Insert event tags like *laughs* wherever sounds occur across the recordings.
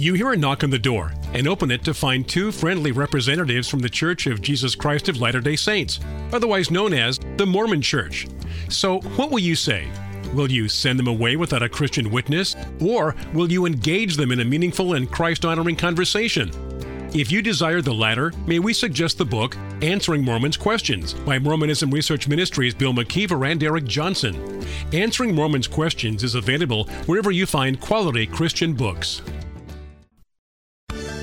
You hear a knock on the door and open it to find two friendly representatives from the Church of Jesus Christ of Latter day Saints, otherwise known as the Mormon Church. So, what will you say? Will you send them away without a Christian witness? Or will you engage them in a meaningful and Christ honoring conversation? If you desire the latter, may we suggest the book Answering Mormons Questions by Mormonism Research Ministry's Bill McKeever and Eric Johnson. Answering Mormons Questions is available wherever you find quality Christian books.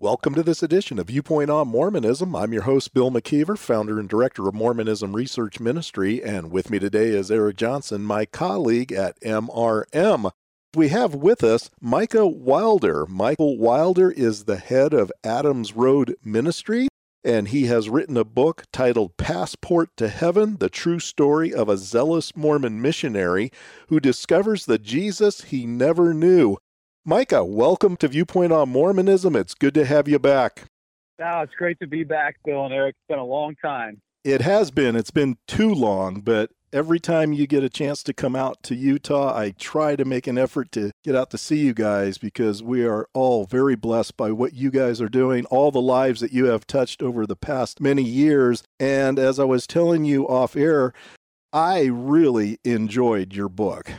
Welcome to this edition of Viewpoint on Mormonism. I'm your host, Bill McKeever, founder and director of Mormonism Research Ministry, and with me today is Eric Johnson, my colleague at MRM. We have with us Micah Wilder. Micah Wilder is the head of Adams Road Ministry, and he has written a book titled Passport to Heaven The True Story of a Zealous Mormon Missionary Who Discovers the Jesus He Never Knew. Micah, welcome to Viewpoint on Mormonism. It's good to have you back. Oh, it's great to be back, Bill and Eric. It's been a long time. It has been. It's been too long, but every time you get a chance to come out to Utah, I try to make an effort to get out to see you guys because we are all very blessed by what you guys are doing, all the lives that you have touched over the past many years. And as I was telling you off air, I really enjoyed your book.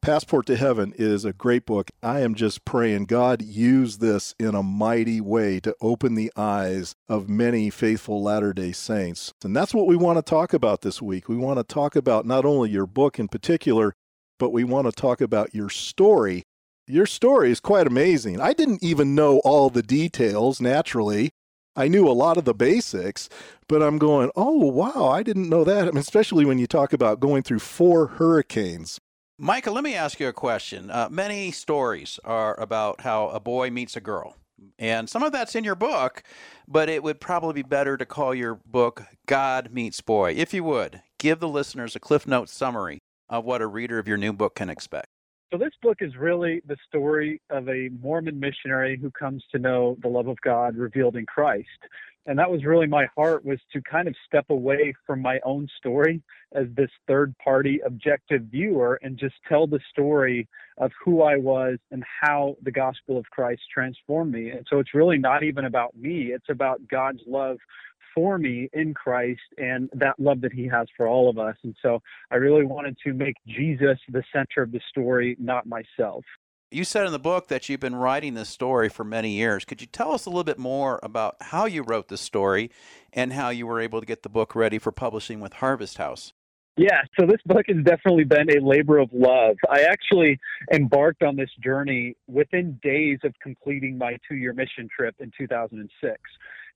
Passport to Heaven is a great book. I am just praying God use this in a mighty way to open the eyes of many faithful Latter day Saints. And that's what we want to talk about this week. We want to talk about not only your book in particular, but we want to talk about your story. Your story is quite amazing. I didn't even know all the details naturally. I knew a lot of the basics, but I'm going, oh, wow, I didn't know that. I *laughs* mean, especially when you talk about going through four hurricanes. Micah, let me ask you a question. Uh, many stories are about how a boy meets a girl, and some of that's in your book, but it would probably be better to call your book God Meets Boy. If you would, give the listeners a Cliff Notes summary of what a reader of your new book can expect. So, this book is really the story of a Mormon missionary who comes to know the love of God revealed in Christ and that was really my heart was to kind of step away from my own story as this third party objective viewer and just tell the story of who I was and how the gospel of Christ transformed me. And so it's really not even about me, it's about God's love for me in Christ and that love that he has for all of us. And so I really wanted to make Jesus the center of the story, not myself. You said in the book that you've been writing this story for many years. Could you tell us a little bit more about how you wrote this story and how you were able to get the book ready for publishing with Harvest House? Yeah, so this book has definitely been a labor of love. I actually embarked on this journey within days of completing my two year mission trip in 2006.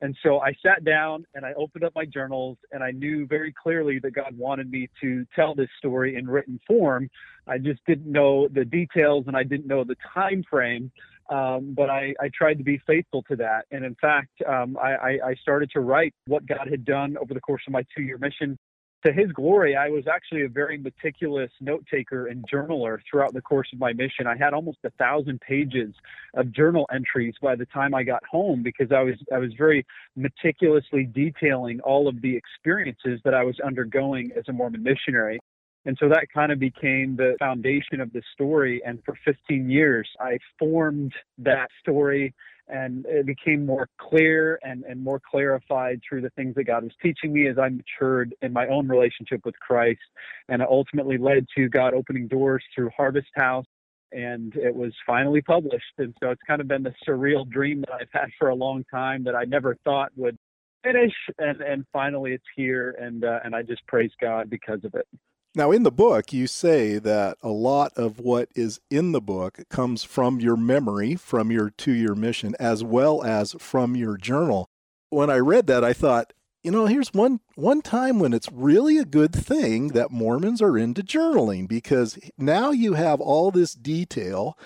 And so I sat down and I opened up my journals and I knew very clearly that God wanted me to tell this story in written form. I just didn't know the details and I didn't know the time frame. Um, but I, I, tried to be faithful to that. And in fact, um, I, I started to write what God had done over the course of my two year mission to his glory, I was actually a very meticulous note taker and journaler throughout the course of my mission. I had almost a thousand pages of journal entries by the time I got home because I was I was very meticulously detailing all of the experiences that I was undergoing as a Mormon missionary. And so that kind of became the foundation of the story. And for 15 years, I formed that story and it became more clear and, and more clarified through the things that God was teaching me as I matured in my own relationship with Christ. And it ultimately led to God opening doors through Harvest House. And it was finally published. And so it's kind of been the surreal dream that I've had for a long time that I never thought would finish. And, and finally it's here. And, uh, and I just praise God because of it. Now, in the book, you say that a lot of what is in the book comes from your memory, from your two year mission, as well as from your journal. When I read that, I thought, you know, here's one one time when it's really a good thing that Mormons are into journaling because now you have all this detail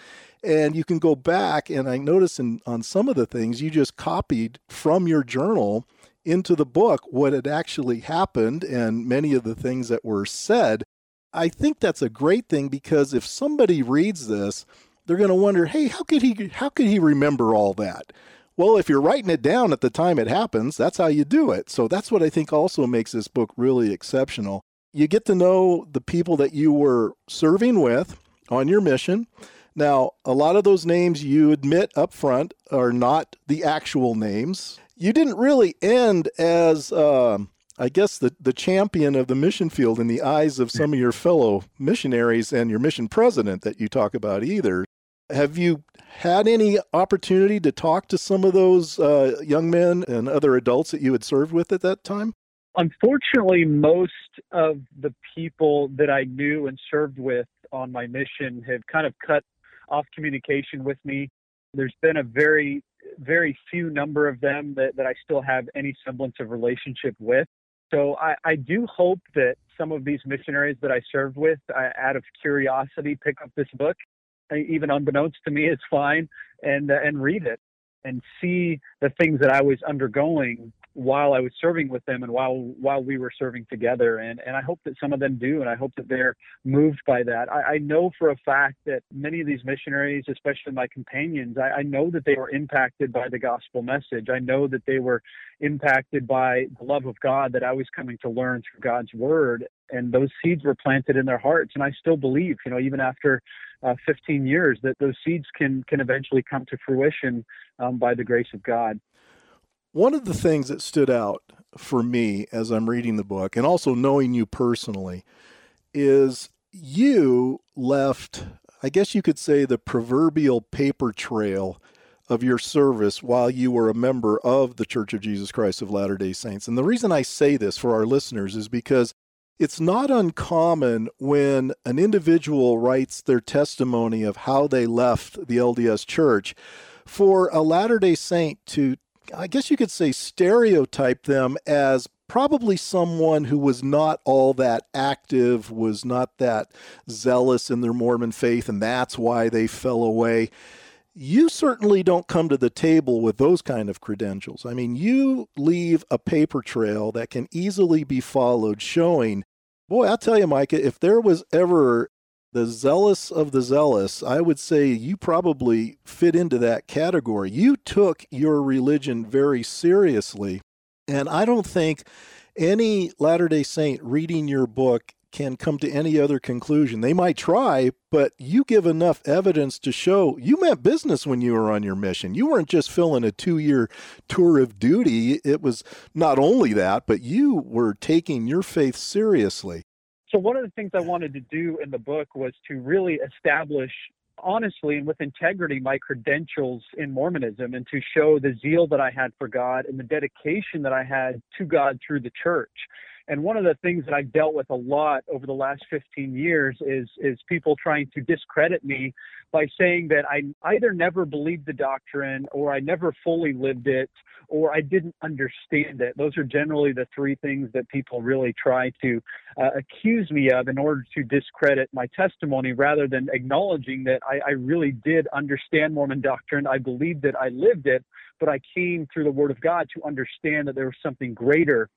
And you can go back, and I notice in, on some of the things you just copied from your journal into the book what had actually happened and many of the things that were said. I think that's a great thing because if somebody reads this, they're going to wonder, "Hey, how could he how could he remember all that?" Well, if you're writing it down at the time it happens, that's how you do it. So that's what I think also makes this book really exceptional. You get to know the people that you were serving with on your mission. Now, a lot of those names you admit up front are not the actual names. You didn't really end as, uh, I guess, the, the champion of the mission field in the eyes of some of your fellow missionaries and your mission president that you talk about either. Have you had any opportunity to talk to some of those uh, young men and other adults that you had served with at that time? Unfortunately, most of the people that I knew and served with on my mission have kind of cut off communication with me. There's been a very, very few number of them that, that I still have any semblance of relationship with. So I, I do hope that some of these missionaries that I served with, I, out of curiosity, pick up this book even unbeknownst to me, it's fine, and uh, and read it and see the things that I was undergoing while I was serving with them and while while we were serving together. And and I hope that some of them do, and I hope that they're moved by that. I, I know for a fact that many of these missionaries, especially my companions, I, I know that they were impacted by the gospel message. I know that they were impacted by the love of God that I was coming to learn through God's word. And those seeds were planted in their hearts. And I still believe, you know, even after uh, 15 years, that those seeds can can eventually come to fruition um, by the grace of God. One of the things that stood out for me as I'm reading the book, and also knowing you personally, is you left, I guess you could say, the proverbial paper trail of your service while you were a member of the Church of Jesus Christ of Latter day Saints. And the reason I say this for our listeners is because it's not uncommon when an individual writes their testimony of how they left the LDS Church for a Latter day Saint to I guess you could say, stereotype them as probably someone who was not all that active, was not that zealous in their Mormon faith, and that's why they fell away. You certainly don't come to the table with those kind of credentials. I mean, you leave a paper trail that can easily be followed showing, boy, I'll tell you, Micah, if there was ever the zealous of the zealous, I would say you probably fit into that category. You took your religion very seriously. And I don't think any Latter day Saint reading your book can come to any other conclusion. They might try, but you give enough evidence to show you meant business when you were on your mission. You weren't just filling a two year tour of duty. It was not only that, but you were taking your faith seriously. So, one of the things I wanted to do in the book was to really establish honestly and with integrity my credentials in Mormonism and to show the zeal that I had for God and the dedication that I had to God through the church. And one of the things that I've dealt with a lot over the last 15 years is is people trying to discredit me by saying that I either never believed the doctrine or I never fully lived it or I didn't understand it. Those are generally the three things that people really try to uh, accuse me of in order to discredit my testimony rather than acknowledging that I, I really did understand Mormon doctrine. I believed it, I lived it, but I came through the Word of God to understand that there was something greater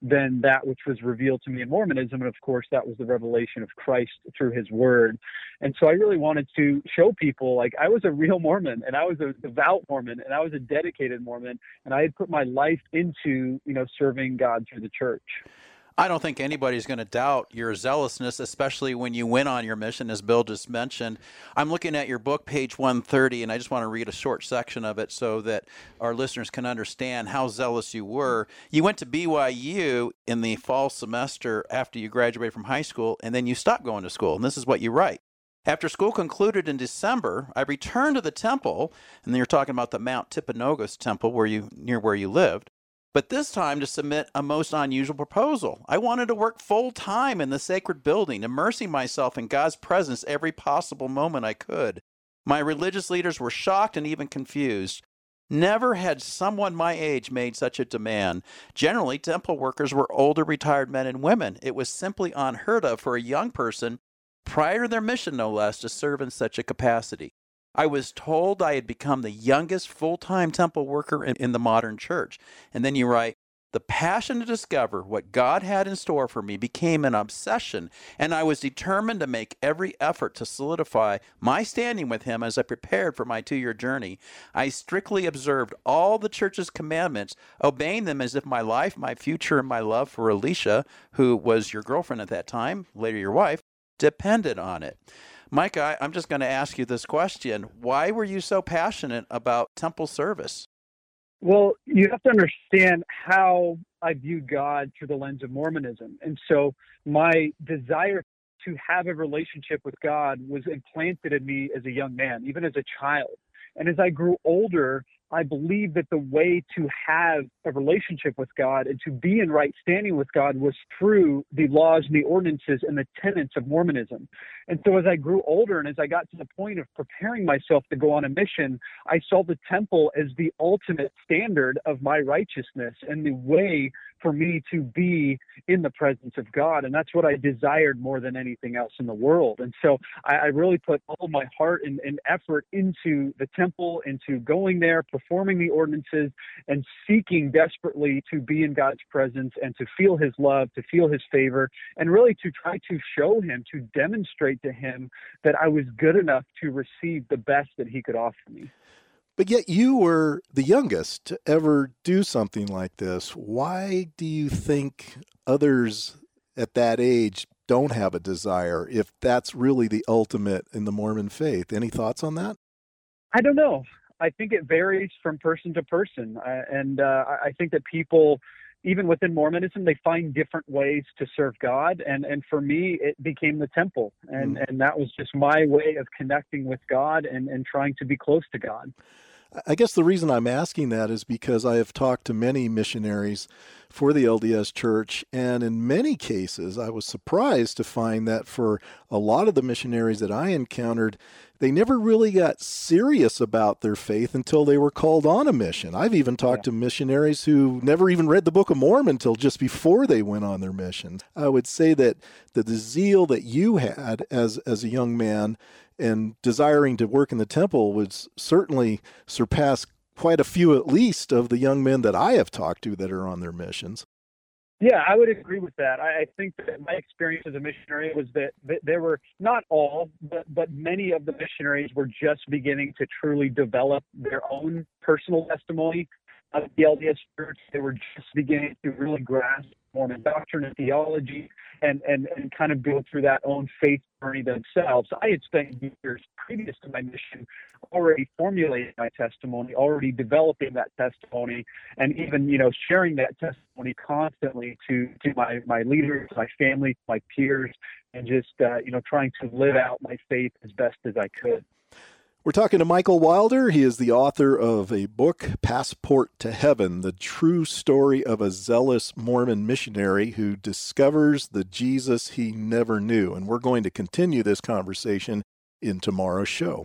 than that which was revealed to me in Mormonism. And of course, that was the revelation of Christ through his word. And so I really wanted to show people like I was a real Mormon and I was a devout Mormon and I was a dedicated Mormon and I had put my life into, you know, serving God through the church. I don't think anybody's going to doubt your zealousness, especially when you went on your mission, as Bill just mentioned. I'm looking at your book, page 130, and I just want to read a short section of it so that our listeners can understand how zealous you were. You went to BYU in the fall semester after you graduated from high school, and then you stopped going to school. And this is what you write. After school concluded in December, I returned to the temple, and then you're talking about the Mount Timpanogos temple where you near where you lived but this time to submit a most unusual proposal. I wanted to work full time in the sacred building, immersing myself in God's presence every possible moment I could. My religious leaders were shocked and even confused. Never had someone my age made such a demand. Generally, temple workers were older retired men and women. It was simply unheard of for a young person, prior to their mission no less, to serve in such a capacity. I was told I had become the youngest full time temple worker in, in, the modern church. And then you write, the passion to discover what God had in store for me became an obsession, and I was determined to make every effort to solidify my standing with Him as I prepared for my two year journey. I strictly observed all the church's commandments, obeying them as if my life, my future, and my love for Alicia, who was your girlfriend at that time, later your wife, depended on it. Micah, I'm just going to ask you this question. Why were you so passionate about temple service? Well, you have to understand how I viewed God through the lens of Mormonism. And so my desire to have a relationship with God was implanted in me as a young man, even as a child. And as I grew older, I believe that the way to have a relationship with God and to be in right standing with God was through the laws and the ordinances and the tenets of Mormonism. And so as I grew older and as I got to the point of preparing myself to go on a mission, I saw the temple as the ultimate standard of my righteousness and the way for me to be in the presence of God. And that's what I desired more than anything else in the world. And so I, I really put all my heart and, and effort into the temple, into going there, performing the ordinances, and seeking desperately to be in God's presence and to feel his love, to feel his favor, and really to try to show him, to demonstrate to him that I was good enough to receive the best that he could offer me. But yet you were the youngest to ever do something like this. Why do you think others at that age don't have a desire if that's really the ultimate in the Mormon faith? Any thoughts on that? I don't know. I think it varies from person to person. Uh, and uh, I think that people, even within Mormonism, they find different ways to serve God. And, and for me, it became the temple. And, mm. and that was just my way of connecting with God and, and trying to be close to God. I guess the reason I'm asking that is because I have talked to many missionaries for the LDS Church, and in many cases, I was surprised to find that for a lot of the missionaries that I encountered, they never really got serious about their faith until they were called on a mission. I've even talked yeah. to missionaries who never even read the Book of Mormon until just before they went on their mission. I would say that the, the zeal that you had as as a young man and desiring to work in the temple would certainly surpass quite a few at least of the young men that I have talked to that are on their missions. Yeah, I would agree with that. I think that my experience as a missionary was that, there were not all, but, but many of the missionaries were just beginning to truly develop their own personal testimony of the LDS Church. They were just beginning to really grasp Mormon doctrine and theology and, and, and kind of go through that own faith journey themselves. I had spent years previous to my mission already formulating my testimony, already developing that testimony, and even, you know, sharing that testimony constantly to, to my, my leaders, my family, my peers, and just, uh, you know, trying to live out my faith as best as I could. We're talking to Micah Wilder. He is the author of a book, Passport to Heaven The True Story of a Zealous Mormon Missionary Who Discovers the Jesus He Never Knew. And we're going to continue this conversation in tomorrow's show.